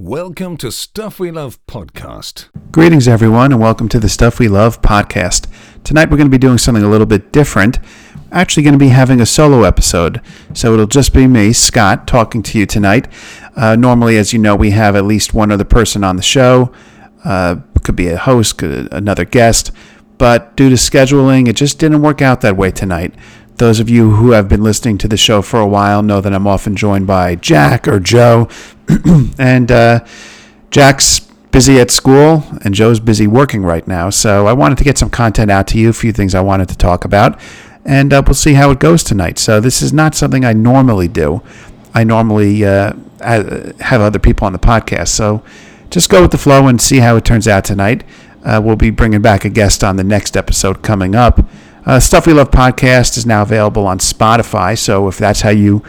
Welcome to Stuff We Love Podcast. Greetings, everyone, and welcome to the Stuff We Love podcast. Tonight, we're going to be doing something a little bit different. Actually, going to be having a solo episode, so it'll just be me, Scott, talking to you tonight. Uh, normally, as you know, we have at least one other person on the show. Uh, could be a host, could, another guest, but due to scheduling, it just didn't work out that way tonight. Those of you who have been listening to the show for a while know that I'm often joined by Jack or Joe, and uh, Jack's busy at school and Joe's busy working right now. So I wanted to get some content out to you, a few things I wanted to talk about, and uh, we'll see how it goes tonight. So this is not something I normally do. I normally uh, have other people on the podcast. So just go with the flow and see how it turns out tonight. Uh, we'll be bringing back a guest on the next episode coming up. Uh, Stuff We Love podcast is now available on Spotify. So if that's how you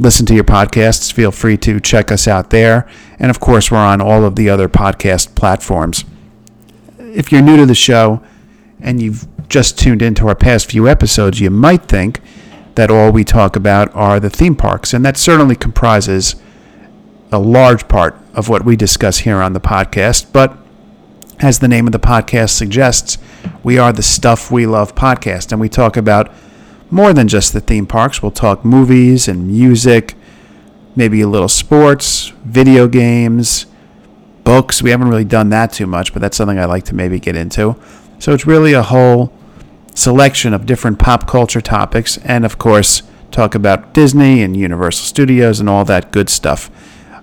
listen to your podcasts, feel free to check us out there. And of course, we're on all of the other podcast platforms. If you're new to the show and you've just tuned into our past few episodes, you might think that all we talk about are the theme parks. And that certainly comprises a large part of what we discuss here on the podcast. But as the name of the podcast suggests, we are the Stuff We Love podcast, and we talk about more than just the theme parks. We'll talk movies and music, maybe a little sports, video games, books. We haven't really done that too much, but that's something I like to maybe get into. So it's really a whole selection of different pop culture topics, and of course, talk about Disney and Universal Studios and all that good stuff.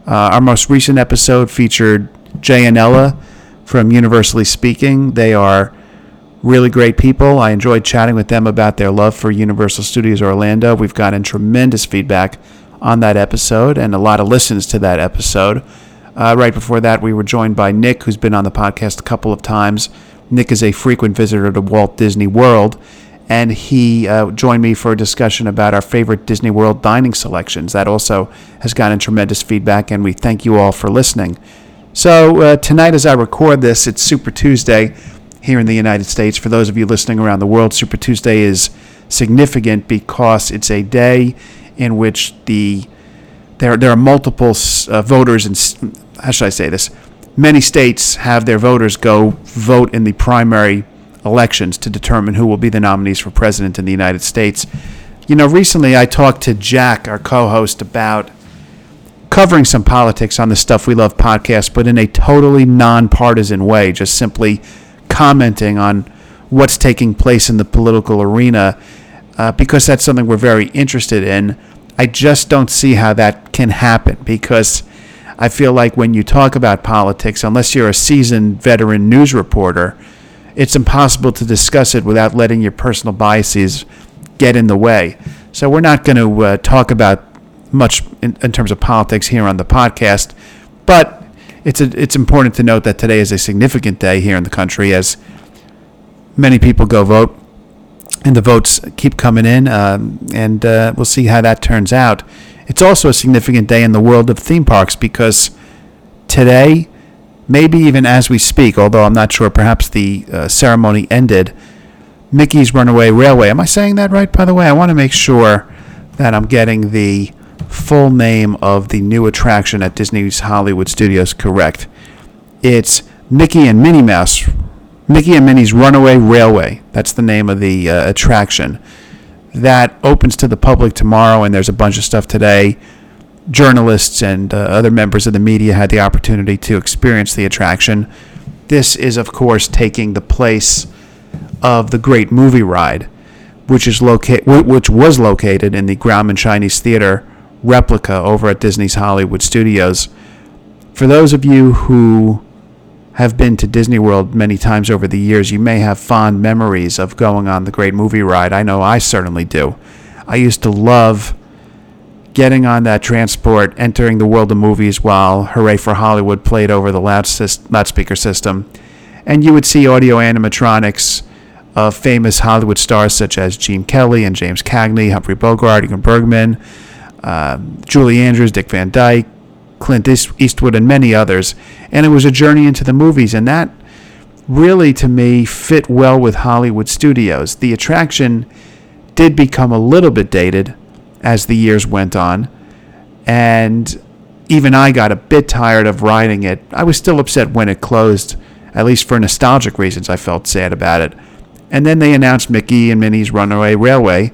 Uh, our most recent episode featured Jay and Ella from Universally Speaking. They are really great people. I enjoyed chatting with them about their love for Universal Studios Orlando. We've gotten tremendous feedback on that episode and a lot of listens to that episode. Uh, right before that, we were joined by Nick, who's been on the podcast a couple of times. Nick is a frequent visitor to Walt Disney World, and he uh, joined me for a discussion about our favorite Disney World dining selections. That also has gotten tremendous feedback, and we thank you all for listening. So, uh, tonight, as I record this, it's Super Tuesday here in the United States. For those of you listening around the world, Super Tuesday is significant because it's a day in which the there there are multiple uh, voters and how should I say this? Many states have their voters go vote in the primary elections to determine who will be the nominees for president in the United States. You know, recently I talked to Jack, our co-host, about covering some politics on the Stuff We Love podcast, but in a totally nonpartisan way, just simply commenting on what's taking place in the political arena uh, because that's something we're very interested in. I just don't see how that can happen because I feel like when you talk about politics, unless you're a seasoned veteran news reporter, it's impossible to discuss it without letting your personal biases get in the way. So we're not going to uh, talk about much in, in terms of politics here on the podcast, but it's a, it's important to note that today is a significant day here in the country as many people go vote, and the votes keep coming in, um, and uh, we'll see how that turns out. It's also a significant day in the world of theme parks because today, maybe even as we speak, although I'm not sure, perhaps the uh, ceremony ended. Mickey's Runaway Railway. Am I saying that right, by the way? I want to make sure that I'm getting the full name of the new attraction at Disney's Hollywood Studios correct. It's Mickey and Minnie Mouse, Mickey and Minnie's Runaway Railway. That's the name of the uh, attraction. That opens to the public tomorrow, and there's a bunch of stuff today. Journalists and uh, other members of the media had the opportunity to experience the attraction. This is, of course, taking the place of the Great Movie Ride, which is locate which was located in the Grauman Chinese Theater replica over at Disney's Hollywood Studios. For those of you who have been to Disney World many times over the years, you may have fond memories of going on the great movie ride. I know I certainly do. I used to love getting on that transport, entering the world of movies while Hooray for Hollywood played over the loudspeaker system. And you would see audio animatronics of famous Hollywood stars such as Gene Kelly and James Cagney, Humphrey Bogart, Ingrid Bergman, uh, Julie Andrews, Dick Van Dyke, Clint Eastwood, and many others. And it was a journey into the movies, and that really, to me, fit well with Hollywood studios. The attraction did become a little bit dated as the years went on, and even I got a bit tired of riding it. I was still upset when it closed, at least for nostalgic reasons. I felt sad about it. And then they announced Mickey and Minnie's Runaway Railway,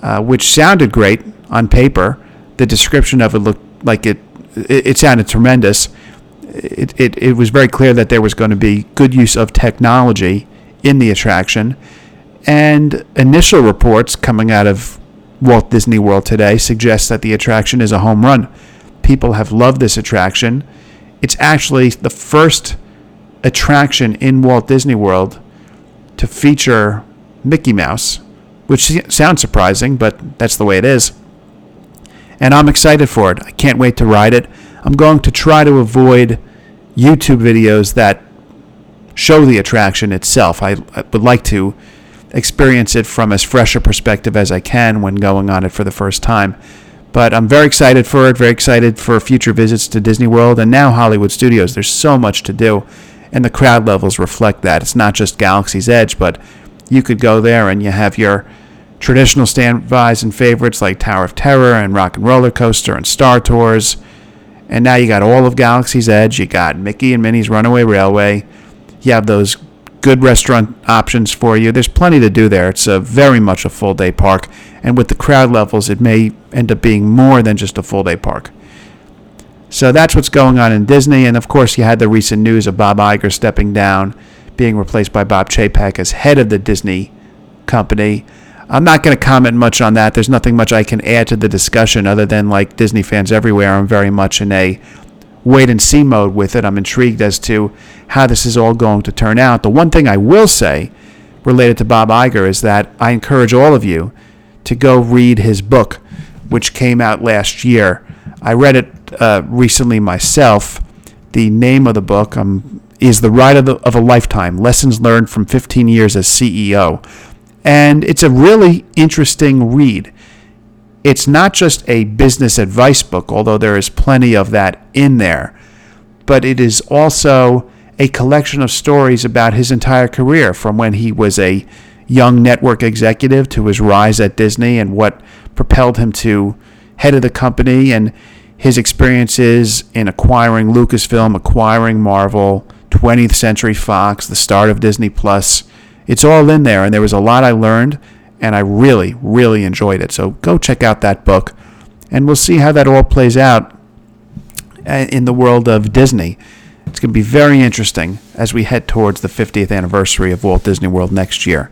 uh, which sounded great on paper. The description of it looked like it, it, it sounded tremendous. It, it, it was very clear that there was going to be good use of technology in the attraction. And initial reports coming out of Walt Disney World today suggest that the attraction is a home run. People have loved this attraction. It's actually the first attraction in Walt Disney World to feature Mickey Mouse, which sounds surprising, but that's the way it is. And I'm excited for it. I can't wait to ride it. I'm going to try to avoid YouTube videos that show the attraction itself. I, I would like to experience it from as fresh a perspective as I can when going on it for the first time. But I'm very excited for it, very excited for future visits to Disney World and now Hollywood Studios. There's so much to do, and the crowd levels reflect that. It's not just Galaxy's Edge, but you could go there and you have your traditional standbys and favorites like Tower of Terror and Rock and Roller Coaster and Star Tours. And now you got all of Galaxy's Edge. You got Mickey and Minnie's Runaway Railway. You have those good restaurant options for you. There's plenty to do there. It's a very much a full day park, and with the crowd levels, it may end up being more than just a full day park. So that's what's going on in Disney, and of course, you had the recent news of Bob Iger stepping down, being replaced by Bob Chapek as head of the Disney company. I'm not going to comment much on that. There's nothing much I can add to the discussion other than, like Disney fans everywhere, I'm very much in a wait and see mode with it. I'm intrigued as to how this is all going to turn out. The one thing I will say related to Bob Iger is that I encourage all of you to go read his book, which came out last year. I read it uh, recently myself. The name of the book um, is The Ride of, the, of a Lifetime Lessons Learned from 15 Years as CEO. And it's a really interesting read it's not just a business advice book, although there is plenty of that in there, but it is also a collection of stories about his entire career from when he was a young network executive to his rise at Disney and what propelled him to head of the company and his experiences in acquiring Lucasfilm, acquiring Marvel, 20th Century Fox, the start of Disney Plus. It's all in there, and there was a lot I learned and I really, really enjoyed it. So go check out that book, and we'll see how that all plays out uh, in the world of Disney. It's going to be very interesting as we head towards the 50th anniversary of Walt Disney World next year.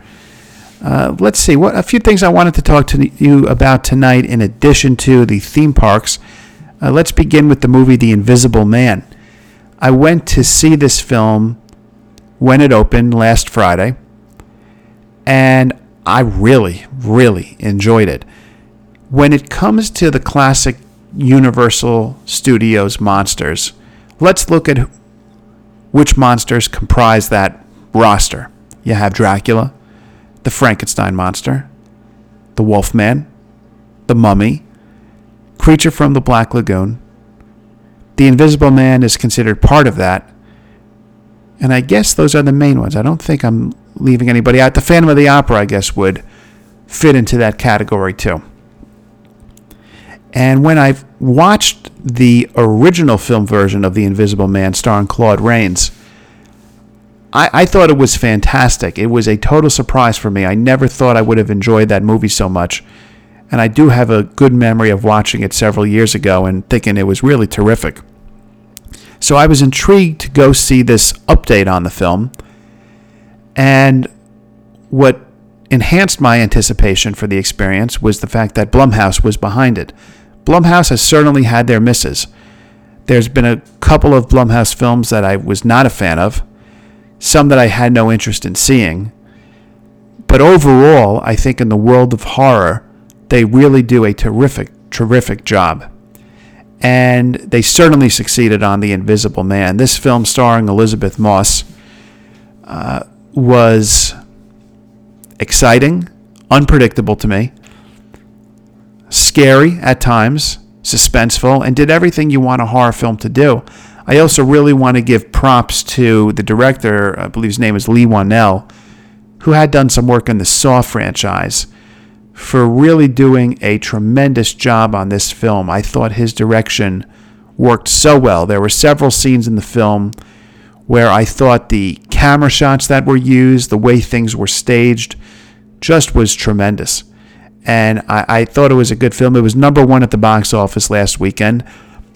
Uh, let's see what a few things I wanted to talk to you about tonight. In addition to the theme parks, uh, let's begin with the movie The Invisible Man. I went to see this film when it opened last Friday, and I really, really enjoyed it. When it comes to the classic Universal Studios monsters, let's look at which monsters comprise that roster. You have Dracula, the Frankenstein monster, the Wolfman, the Mummy, Creature from the Black Lagoon. The Invisible Man is considered part of that. And I guess those are the main ones. I don't think I'm leaving anybody out. The Phantom of the Opera, I guess, would fit into that category too. And when I watched the original film version of The Invisible Man starring Claude Rains, I, I thought it was fantastic. It was a total surprise for me. I never thought I would have enjoyed that movie so much. And I do have a good memory of watching it several years ago and thinking it was really terrific. So I was intrigued to go see this update on the film and what enhanced my anticipation for the experience was the fact that Blumhouse was behind it. Blumhouse has certainly had their misses. There's been a couple of Blumhouse films that I was not a fan of, some that I had no interest in seeing. But overall, I think in the world of horror, they really do a terrific, terrific job. And they certainly succeeded on The Invisible Man. This film, starring Elisabeth Moss, uh, was exciting, unpredictable to me, scary at times, suspenseful, and did everything you want a horror film to do. I also really want to give props to the director, I believe his name is Leigh Whannell, who had done some work in the Saw franchise, for really doing a tremendous job on this film. I thought his direction worked so well. There were several scenes in the film where I thought the camera shots that were used, the way things were staged, just was tremendous. And I, I thought it was a good film. It was number one at the box office last weekend.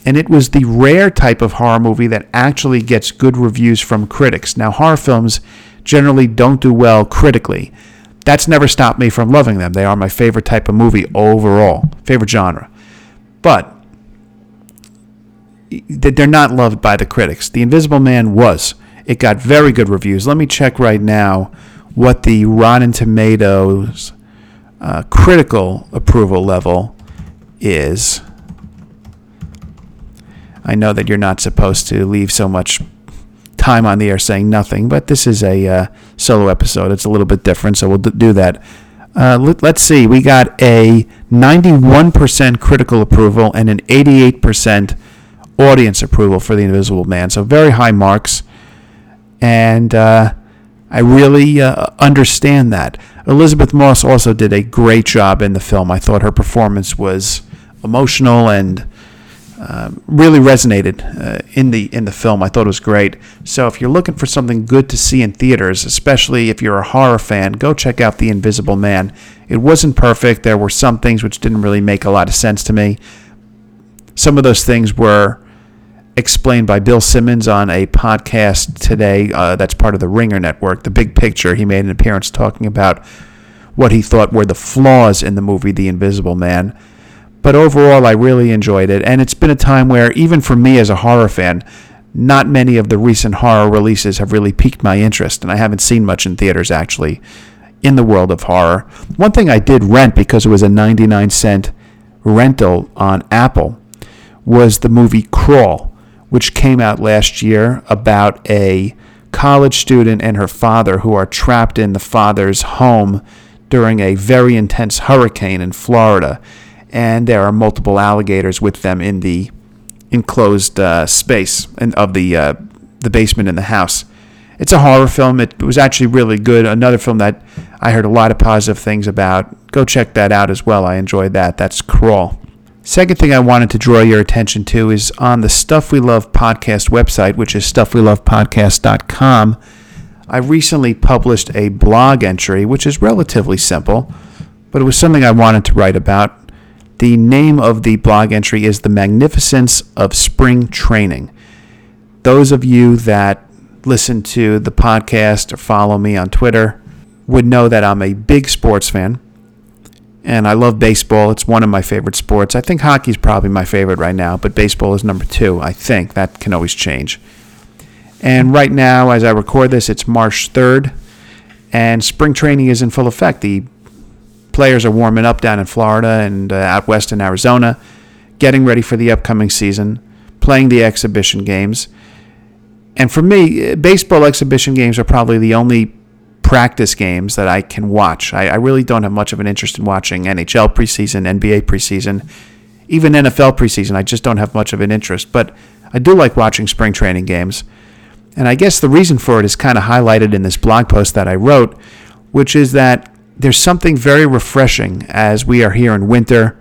And it was the rare type of horror movie that actually gets good reviews from critics. Now, horror films generally don't do well critically. That's never stopped me from loving them. They are my favorite type of movie overall, favorite genre. But they're not loved by the critics. The Invisible Man was. It got very good reviews. Let me check right now what the Rotten Tomatoes uh, critical approval level is. I know that you're not supposed to leave so much time on the air saying nothing, but this is a uh, solo episode. It's a little bit different, so we'll do that. Uh, let, us see. We got a 91% critical approval and an 88% audience approval for The Invisible Man. So very high marks. And uh, I really uh, understand that. Elisabeth Moss also did a great job in the film. I thought her performance was emotional and uh, really resonated uh, in the in the film. I thought it was great. So if you're looking for something good to see in theaters, especially if you're a horror fan, go check out The Invisible Man. It wasn't perfect. There were some things which didn't really make a lot of sense to me. Some of those things were explained by Bill Simmons on a podcast today uh, that's part of the Ringer Network, The Big Picture. He made an appearance talking about what he thought were the flaws in the movie The Invisible Man. But overall, I really enjoyed it, and it's been a time where, even for me as a horror fan, not many of the recent horror releases have really piqued my interest, and I haven't seen much in theaters actually in the world of horror. One thing I did rent because it was a 99 cent rental on Apple was the movie Crawl which came out last year about a college student and her father who are trapped in the father's home during a very intense hurricane in Florida. And there are multiple alligators with them in the enclosed uh, space of the, uh, the basement in the house. It's a horror film. It was actually really good. Another film that I heard a lot of positive things about. Go check that out as well. I enjoyed that. That's Crawl. Second thing I wanted to draw your attention to is on the Stuff We Love podcast website, which is stuffwelovepodcast.com. I recently published a blog entry, which is relatively simple, but it was something I wanted to write about. The name of the blog entry is The Magnificence of Spring Training. Those of you that listen to the podcast or follow me on Twitter would know that I'm a big sports fan and I love baseball. It's one of my favorite sports. I think hockey's probably my favorite right now, but baseball is number two. I think that can always change. And right now, as I record this, it's March 3rd, and spring training is in full effect. The players are warming up down in Florida and uh, out west in Arizona, getting ready for the upcoming season, playing the exhibition games. And for me, baseball exhibition games are probably the only practice games that I can watch. I, I, really don't have much of an interest in watching NHL preseason, NBA preseason, even NFL preseason. I just don't have much of an interest. But I do like watching spring training games. And I guess the reason for it is kind of highlighted in this blog post that I wrote, which is that there's something very refreshing as we are here in winter.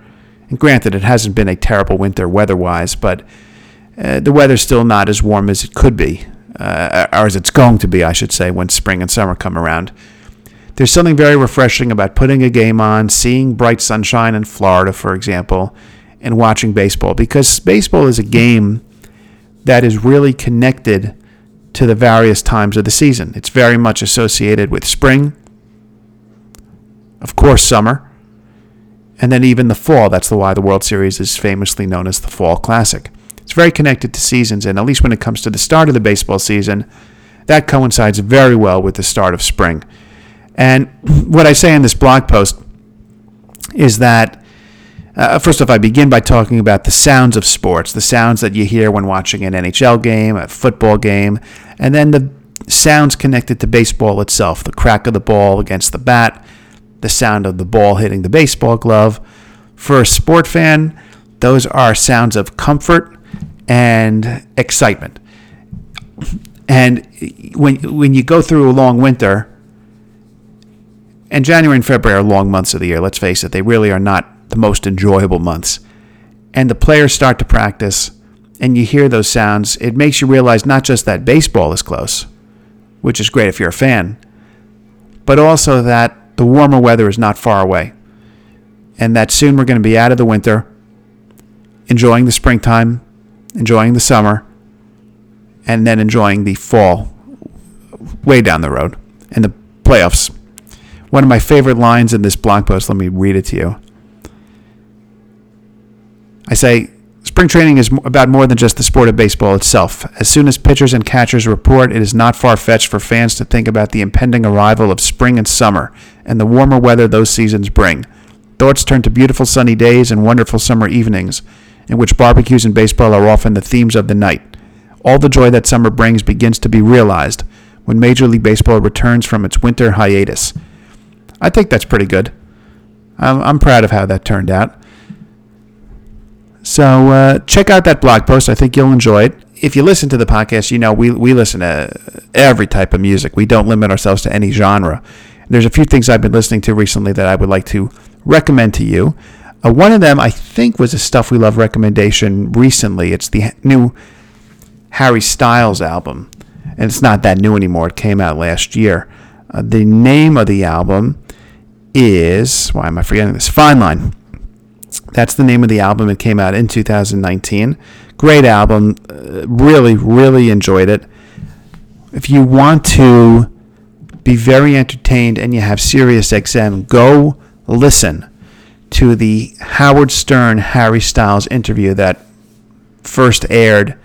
And granted, it hasn't been a terrible winter weather wise, but uh, the weather's still not as warm as it could be uh, or as it's going to be, I should say, when spring and summer come around. There's something very refreshing about putting a game on, seeing bright sunshine in Florida, for example, and watching baseball because baseball is a game that is really connected to the various times of the season. It's very much associated with spring, of course, summer, and then even the fall. That's the why the World Series is famously known as the Fall Classic. It's very connected to seasons, and at least when it comes to the start of the baseball season, that coincides very well with the start of spring. And what I say in this blog post is that, uh, first off, I begin by talking about the sounds of sports, the sounds that you hear when watching an NHL game, a football game, and then the sounds connected to baseball itself the crack of the ball against the bat, the sound of the ball hitting the baseball glove. For a sport fan, those are sounds of comfort and excitement. And when when you go through a long winter, and January and February are long months of the year, let's face it, they really are not the most enjoyable months. And the players start to practice, and you hear those sounds, it makes you realize not just that baseball is close, which is great if you're a fan, but also that the warmer weather is not far away. And that soon we're going to be out of the winter, enjoying the springtime, enjoying the summer, and then enjoying the fall way down the road and the playoffs. One of my favorite lines in this blog post, let me read it to you. I say, Spring training is about more than just the sport of baseball itself. As soon as pitchers and catchers report, it is not far fetched for fans to think about the impending arrival of spring and summer and the warmer weather those seasons bring. Thoughts turn to beautiful sunny days and wonderful summer evenings, in which barbecues and baseball are often the themes of the night. All the joy that summer brings begins to be realized when Major League Baseball returns from its winter hiatus. I think that's pretty good. I'm, I'm proud of how that turned out. So uh, check out that blog post. I think you'll enjoy it. If you listen to the podcast, you know we, we listen to every type of music. We don't limit ourselves to any genre. There's a few things I've been listening to recently that I would like to recommend to you. Uh, one of them, I think, was a Stuff We Love recommendation recently. It's the new Harry Styles album. And it's not that new anymore. It came out last year. Uh, the name of the album is, why am I forgetting this? Fine Line. That's the name of the album. It came out in 2019. Great album. Uh, really, really enjoyed it. If you want to be very entertained and you have Sirius XM, go listen to the Howard Stern Harry Styles interview that first aired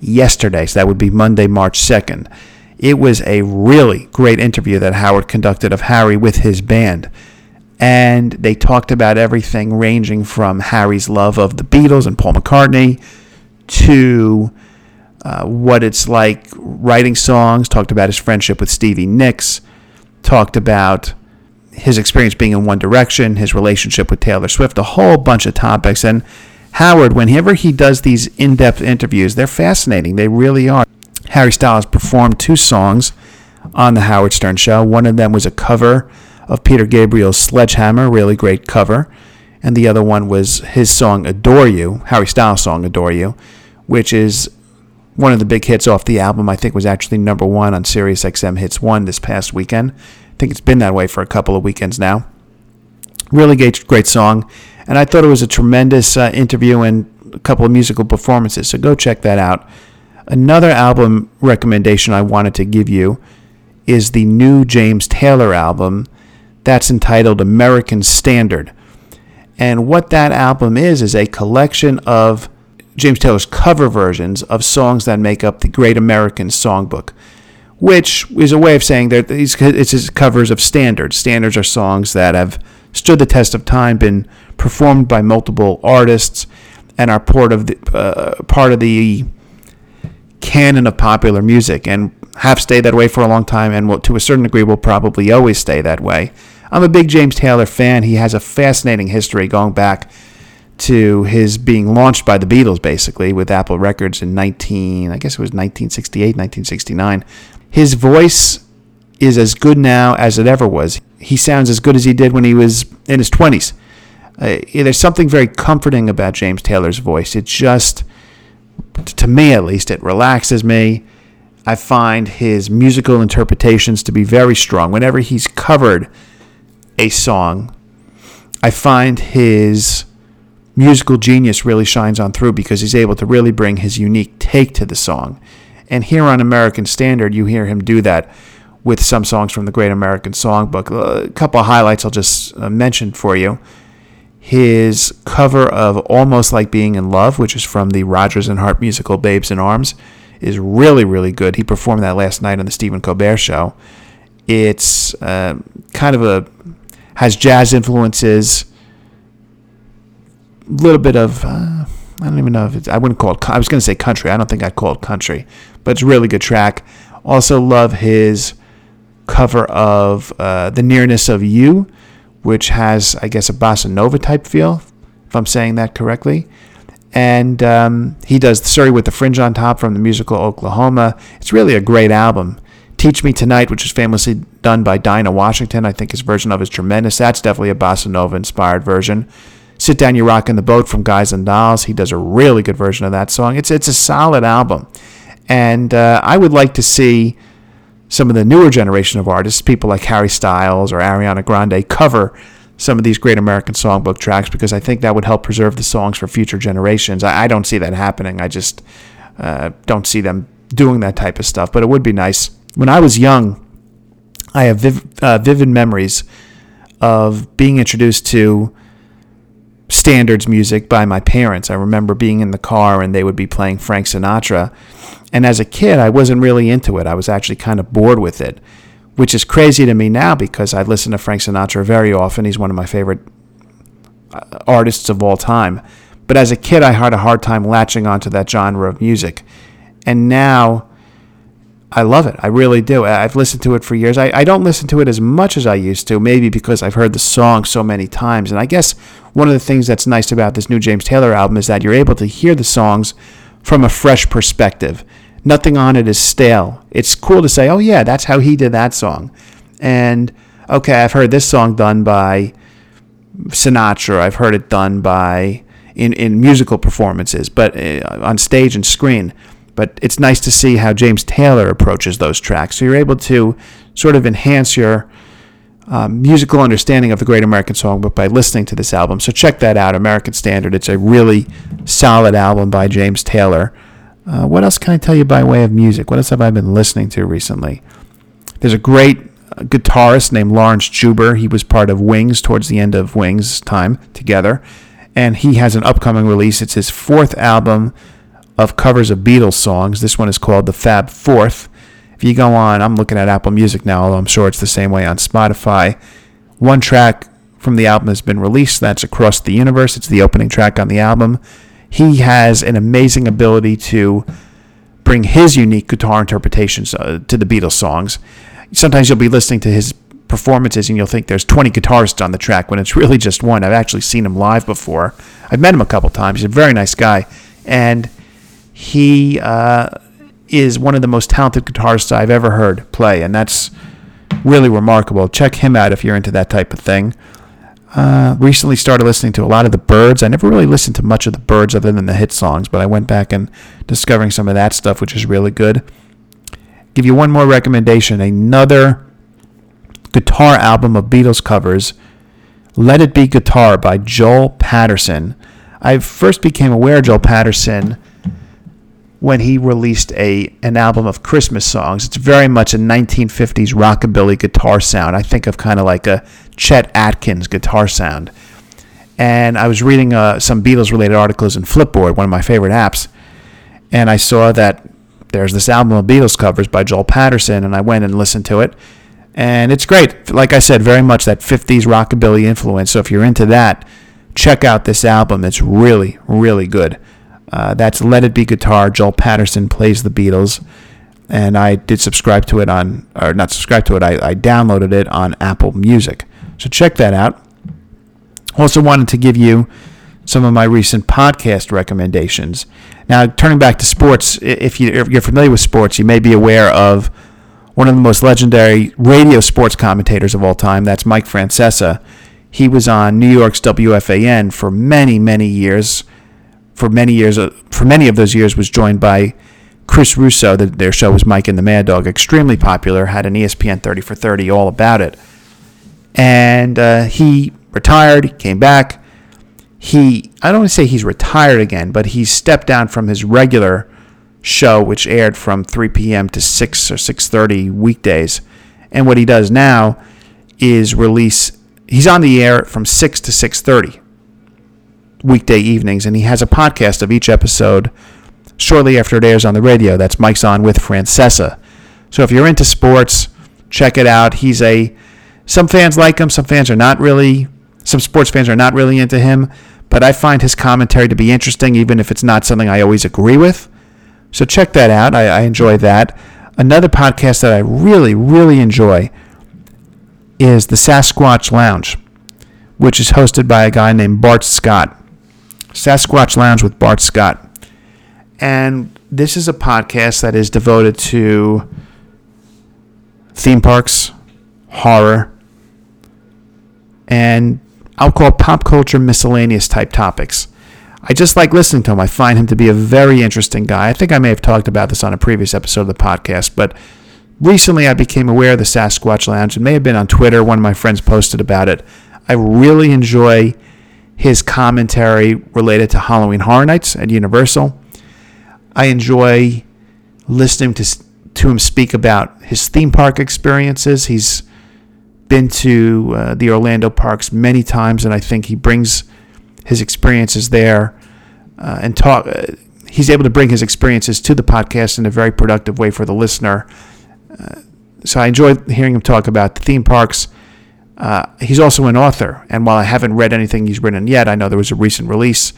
yesterday. So that would be Monday, March 2nd. It was a really great interview that Howard conducted of Harry with his band and they talked about everything ranging from Harry's love of the Beatles and Paul McCartney to uh, what it's like writing songs, talked about his friendship with Stevie Nicks, talked about his experience being in One Direction, his relationship with Taylor Swift, a whole bunch of topics. And Howard, whenever he does these in depth interviews, they're fascinating. They really are. Harry Styles performed two songs on The Howard Stern Show. One of them was a cover of Peter Gabriel's Sledgehammer, really great cover. And the other one was his song Adore You, Harry Styles' song Adore You, which is one of the big hits off the album. I think was actually number one on Sirius XM Hits 1 this past weekend. Think it's been that way for a couple of weekends now. Really great, great song. And I thought it was a tremendous uh, interview and a couple of musical performances. So go check that out. Another album recommendation I wanted to give you is the new James Taylor album that's entitled American Standard. And what that album is, is a collection of James Taylor's cover versions of songs that make up the Great American Songbook, which is a way of saying that these it's his covers of standards. Standards are songs that have stood the test of time, been performed by multiple artists, and are part of the, uh, part of the canon of popular music and have stayed that way for a long time and will, to a certain degree will probably always stay that way. I'm a big James Taylor fan. He has a fascinating history going back to his being launched by the Beatles, basically, with Apple Records in 19, I guess it was 1968, 1969. His voice is as good now as it ever was. He sounds as good as he did when he was in his 20s. Uh, there's something very comforting about James Taylor's voice. It just, to me at least, it relaxes me. I find his musical interpretations to be very strong. Whenever he's covered a song, I find his musical genius really shines on through because he's able to really bring his unique take to the song. And here on American Standard, you hear him do that with some songs from the Great American Songbook. A couple of highlights I'll just uh, mention for you. His cover of Almost Like Being in Love, which is from the Rodgers and Hart musical Babes in Arms, is really, really good. He performed that last night on the Stephen Colbert Show. It's uh, kind of a has jazz influences, a little bit of uh, I don't even know if it's I wouldn't call it I was going to say country. I don't think I'd call it country, but it's a really good track. Also love his cover of uh, the nearness of you, which has I guess a bossa nova type feel, if I'm saying that correctly. And um, he does Surrey with the Fringe on Top from the musical Oklahoma. It's really a great album. Teach Me Tonight, which is famously done by Dinah Washington. I think his version of is tremendous. That's definitely a bossa nova inspired version. Sit Down You Rock in the Boat from Guys and Dolls. He does a really good version of that song. It's, it's a solid album. And uh, I would like to see some of the newer generation of artists, people like Harry Styles or Ariana Grande, cover some of these great American songbook tracks because I think that would help preserve the songs for future generations. I, I don't see that happening. I just uh, don't see them doing that type of stuff, but it would be nice. When I was young, I have viv- uh, vivid memories of being introduced to standards music by my parents. I remember being in the car and they would be playing Frank Sinatra. And as a kid, I wasn't really into it. I was actually kind of bored with it, which is crazy to me now because I listen to Frank Sinatra very often. He's one of my favorite uh, artists of all time. But as a kid, I had a hard time latching onto that genre of music. And now I love it. I really do. I've listened to it for years. I, I don't listen to it as much as I used to, maybe because I've heard the song so many times. And I guess one of the things that's nice about this new James Taylor album is that you're able to hear the songs from a fresh perspective. Nothing on it is stale. It's cool to say, oh, yeah, that's how he did that song. And okay, I've heard this song done by Sinatra. I've heard it done by in, in musical performances, but uh, on stage and screen. But it's nice to see how James Taylor approaches those tracks. So you're able to sort of enhance your um, musical understanding of the Great American Songbook by listening to this album. So check that out, American Standard. It's a really solid album by James Taylor. Uh, what else can I tell you by way of music? What else have I been listening to recently? There's a great uh, guitarist named Laurence Juber. He was part of Wings towards the end of Wings' time together. And he has an upcoming release. It's his fourth album of covers of Beatles songs. This one is called The Fab Fourth. If you go on, I'm looking at Apple Music now, although I'm sure it's the same way on Spotify. One track from the album has been released. That's Across the Universe. It's the opening track on the album. He has an amazing ability to bring his unique guitar interpretations uh, to the Beatles songs. Sometimes you'll be listening to his performances and you'll think there's 20 guitarists on the track when it's really just one. I've actually seen him live before. I've met him a couple times. He's a very nice guy. And he uh, is one of the most talented guitarists I've ever heard play, and that's really remarkable. Check him out if you're into that type of thing. Uh, recently started listening to a lot of the Byrds. I never really listened to much of the Byrds other than the hit songs, but I went back and discovering some of that stuff, which is really good. Give you one more recommendation: another guitar album of Beatles covers. Let It Be Guitar by Joel Paterson. I first became aware of Joel Paterson when he released a an album of Christmas songs. It's very much a 1950s rockabilly guitar sound. I think of kind of like a Chet Atkins guitar sound. And I was reading uh, some Beatles related articles in Flipboard, one of my favorite apps, and I saw that there's this album of Beatles covers by Joel Paterson, and I went and listened to it. And it's great. Like I said, very much that 50s rockabilly influence. So if you're into that, check out this album. It's really, really good. Uh, that's Let It Be Guitar. Joel Paterson plays the Beatles. And I did subscribe to it on, or not subscribe to it, I, I downloaded it on Apple Music. So check that out. Also, wanted to give you some of my recent podcast recommendations. Now, turning back to sports, if, you, if you're familiar with sports, you may be aware of one of the most legendary radio sports commentators of all time. That's Mike Francesa. He was on New York's WFAN for many, many years for many years, uh, for many of those years, was joined by Chris Russo. The, their show was Mike and the Mad Dog, extremely popular. Had an ESPN 30 for 30 all about it. And uh, he retired. Came back. He, I don't want to say he's retired again, but he stepped down from his regular show, which aired from 3 p.m. to 6 or 6:30 weekdays. And what he does now is release. He's on the air from 6 to 6:30 weekday evenings, and he has a podcast of each episode shortly after it airs on the radio. That's Mike's On with Francesa. So if you're into sports, check it out. He's a some fans like him, some fans are not really some sports fans are not really into him, but I find his commentary to be interesting even if it's not something I always agree with. So check that out. I, I enjoy that. Another podcast that I really, really enjoy is the Sasquatch Lounge, which is hosted by a guy named Bart Scott. Sasquatch Lounge with Bart Scott. And this is a podcast that is devoted to theme parks, horror, and I'll call pop culture miscellaneous type topics. I just like listening to him. I find him to be a very interesting guy. I think I may have talked about this on a previous episode of the podcast, but recently I became aware of the Sasquatch Lounge. It may have been on Twitter. One of my friends posted about it. I really enjoy his commentary related to Halloween Horror Nights at Universal. I enjoy listening to to him speak about his theme park experiences. He's been to uh, the Orlando parks many times, and I think he brings his experiences there uh, and talk. Uh, he's able to bring his experiences to the podcast in a very productive way for the listener. Uh, so I enjoy hearing him talk about the theme parks. Uh, he's also an author, and while I haven't read anything he's written yet, I know there was a recent release,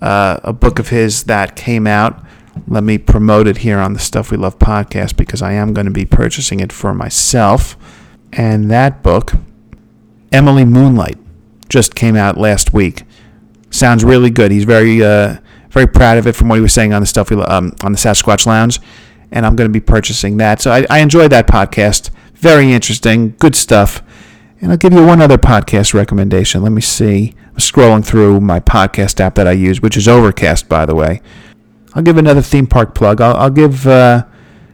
uh, a book of his that came out let me promote it here on the Stuff We Love podcast because I am going to be purchasing it for myself. And that book, Emily Moonlight, just came out last week. Sounds really good. He's very, uh, very proud of it from what he was saying on the Stuff We um, on the Sasquatch Lounge, and I'm going to be purchasing that. So I, I enjoyed that podcast. Very interesting, good stuff. And I'll give you one other podcast recommendation. Let me see. I'm scrolling through my podcast app that I use, which is Overcast, by the way. I'll give another theme park plug. I'll, I'll give, uh,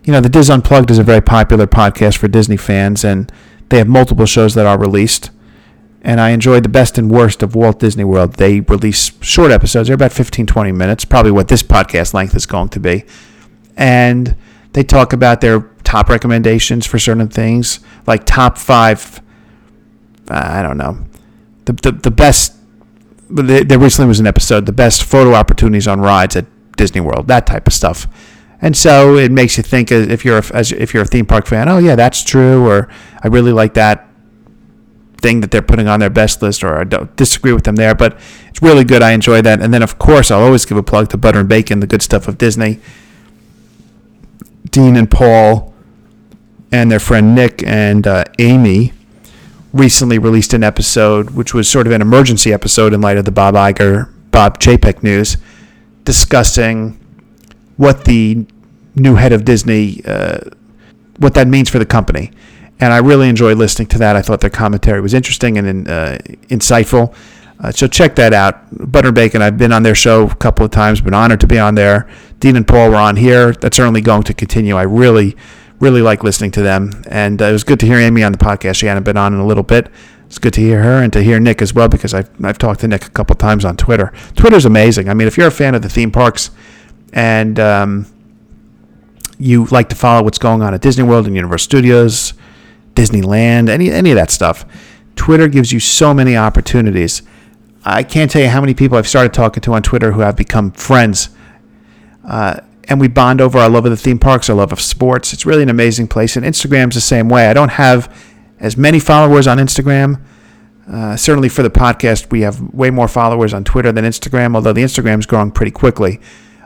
you know, the Dis Unplugged is a very popular podcast for Disney fans, and they have multiple shows that are released. And I enjoy the best and worst of Walt Disney World. They release short episodes. They're about 15, 20 minutes, probably what this podcast length is going to be. And they talk about their top recommendations for certain things, like top five, I don't know, the, the, the best, there recently was an episode, the best photo opportunities on rides at Disney World, that type of stuff. And so it makes you think if you're a, as if you're a theme park fan, oh yeah, that's true, or I really like that thing that they're putting on their best list, or I don't disagree with them there. But it's really good. I enjoy that. And then of course I'll always give a plug to Butter and Bacon, the good stuff of Disney. Dean and Paul and their friend Nick and uh, Amy recently released an episode, which was sort of an emergency episode in light of the Bob Iger, Bob Chapek news discussing what the new head of Disney, uh, what that means for the company. And I really enjoyed listening to that. I thought their commentary was interesting and uh, insightful. Uh, so check that out. Butter and Bacon, I've been on their show a couple of times, been honored to be on there. Dean and Paul were on here. That's certainly going to continue. I really, really like listening to them. And uh, it was good to hear Amy on the podcast. She hadn't been on in a little bit. It's good to hear her and to hear Nick as well because I've, I've talked to Nick a couple times on Twitter. Twitter's amazing. I mean, if you're a fan of the theme parks and um, you like to follow what's going on at Disney World and Universal Studios, Disneyland, any any of that stuff, Twitter gives you so many opportunities. I can't tell you how many people I've started talking to on Twitter who have become friends. Uh, and we bond over our love of the theme parks, our love of sports. It's really an amazing place. And Instagram's the same way. I don't have as many followers on Instagram. Uh, certainly for the podcast, we have way more followers on Twitter than Instagram, although the Instagram is growing pretty quickly.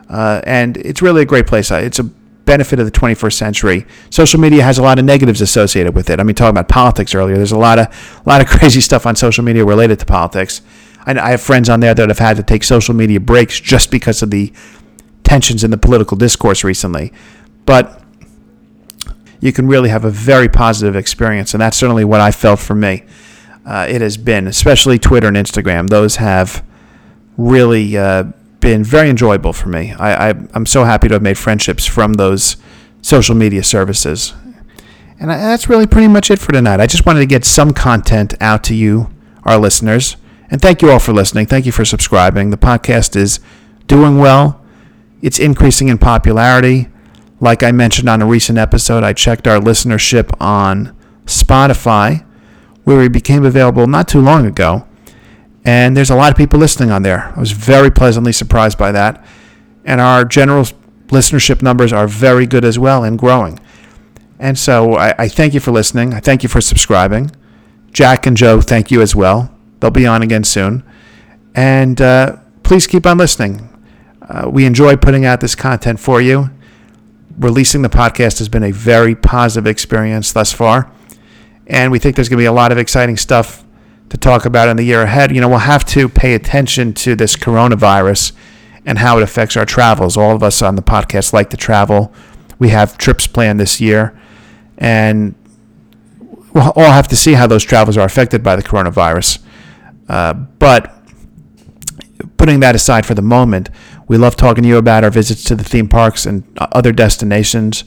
Uh, and it's really a great place. It's a benefit of the 21st century. Social media has a lot of negatives associated with it. I mean, talking about politics earlier, there's a lot of a lot of crazy stuff on social media related to politics. I, I have friends on there that have had to take social media breaks just because of the tensions in the political discourse recently. But you can really have a very positive experience. And that's certainly what I felt for me. Uh, it has been, especially Twitter and Instagram. Those have really uh, been very enjoyable for me. I, I, am so happy to have made friendships from those social media services. And I, that's really pretty much it for tonight. I just wanted to get some content out to you, our listeners. And thank you all for listening. Thank you for subscribing. The podcast is doing well, it's increasing in popularity. Like I mentioned on a recent episode, I checked our listenership on Spotify, where we became available not too long ago. And there's a lot of people listening on there. I was very pleasantly surprised by that. And our general listenership numbers are very good as well and growing. And so I, I thank you for listening. I thank you for subscribing. Jack and Joe, thank you as well. They'll be on again soon. And uh, please keep on listening. Uh, we enjoy putting out this content for you releasing the podcast has been a very positive experience thus far. And we think there's going to be a lot of exciting stuff to talk about in the year ahead. You know, we'll have to pay attention to this coronavirus and how it affects our travels. All of us on the podcast like to travel. We have trips planned this year. And we'll all have to see how those travels are affected by the coronavirus. Uh, but putting that aside for the moment, we love talking to you about our visits to the theme parks and other destinations.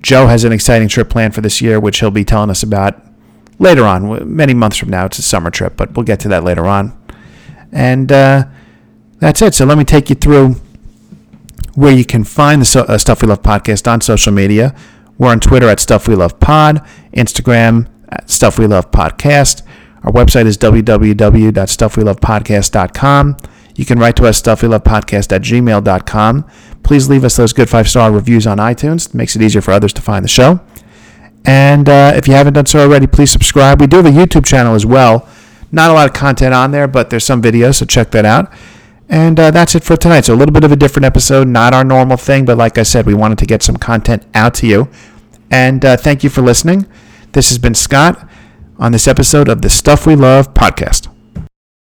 Joe has an exciting trip planned for this year, which he'll be telling us about later on, many months from now. It's a summer trip, but we'll get to that later on. And uh, that's it. So let me take you through where you can find the so- uh, Stuff We Love podcast on social media. We're on Twitter at Stuff We Love Pod, Instagram at Stuff We Love Podcast. Our website is www.stuffwelovepodcast.com. You can write to us, stuffwelovepodcast at gmail.com. Please leave us those good five star reviews on iTunes. It makes it easier for others to find the show. And uh, if you haven't done so already, please subscribe. We do have a YouTube channel as well. Not a lot of content on there, but there's some videos, so check that out. And uh, that's it for tonight. So a little bit of a different episode, not our normal thing, but like I said, we wanted to get some content out to you. And uh, thank you for listening. This has been Scott on this episode of the Stuff We Love podcast.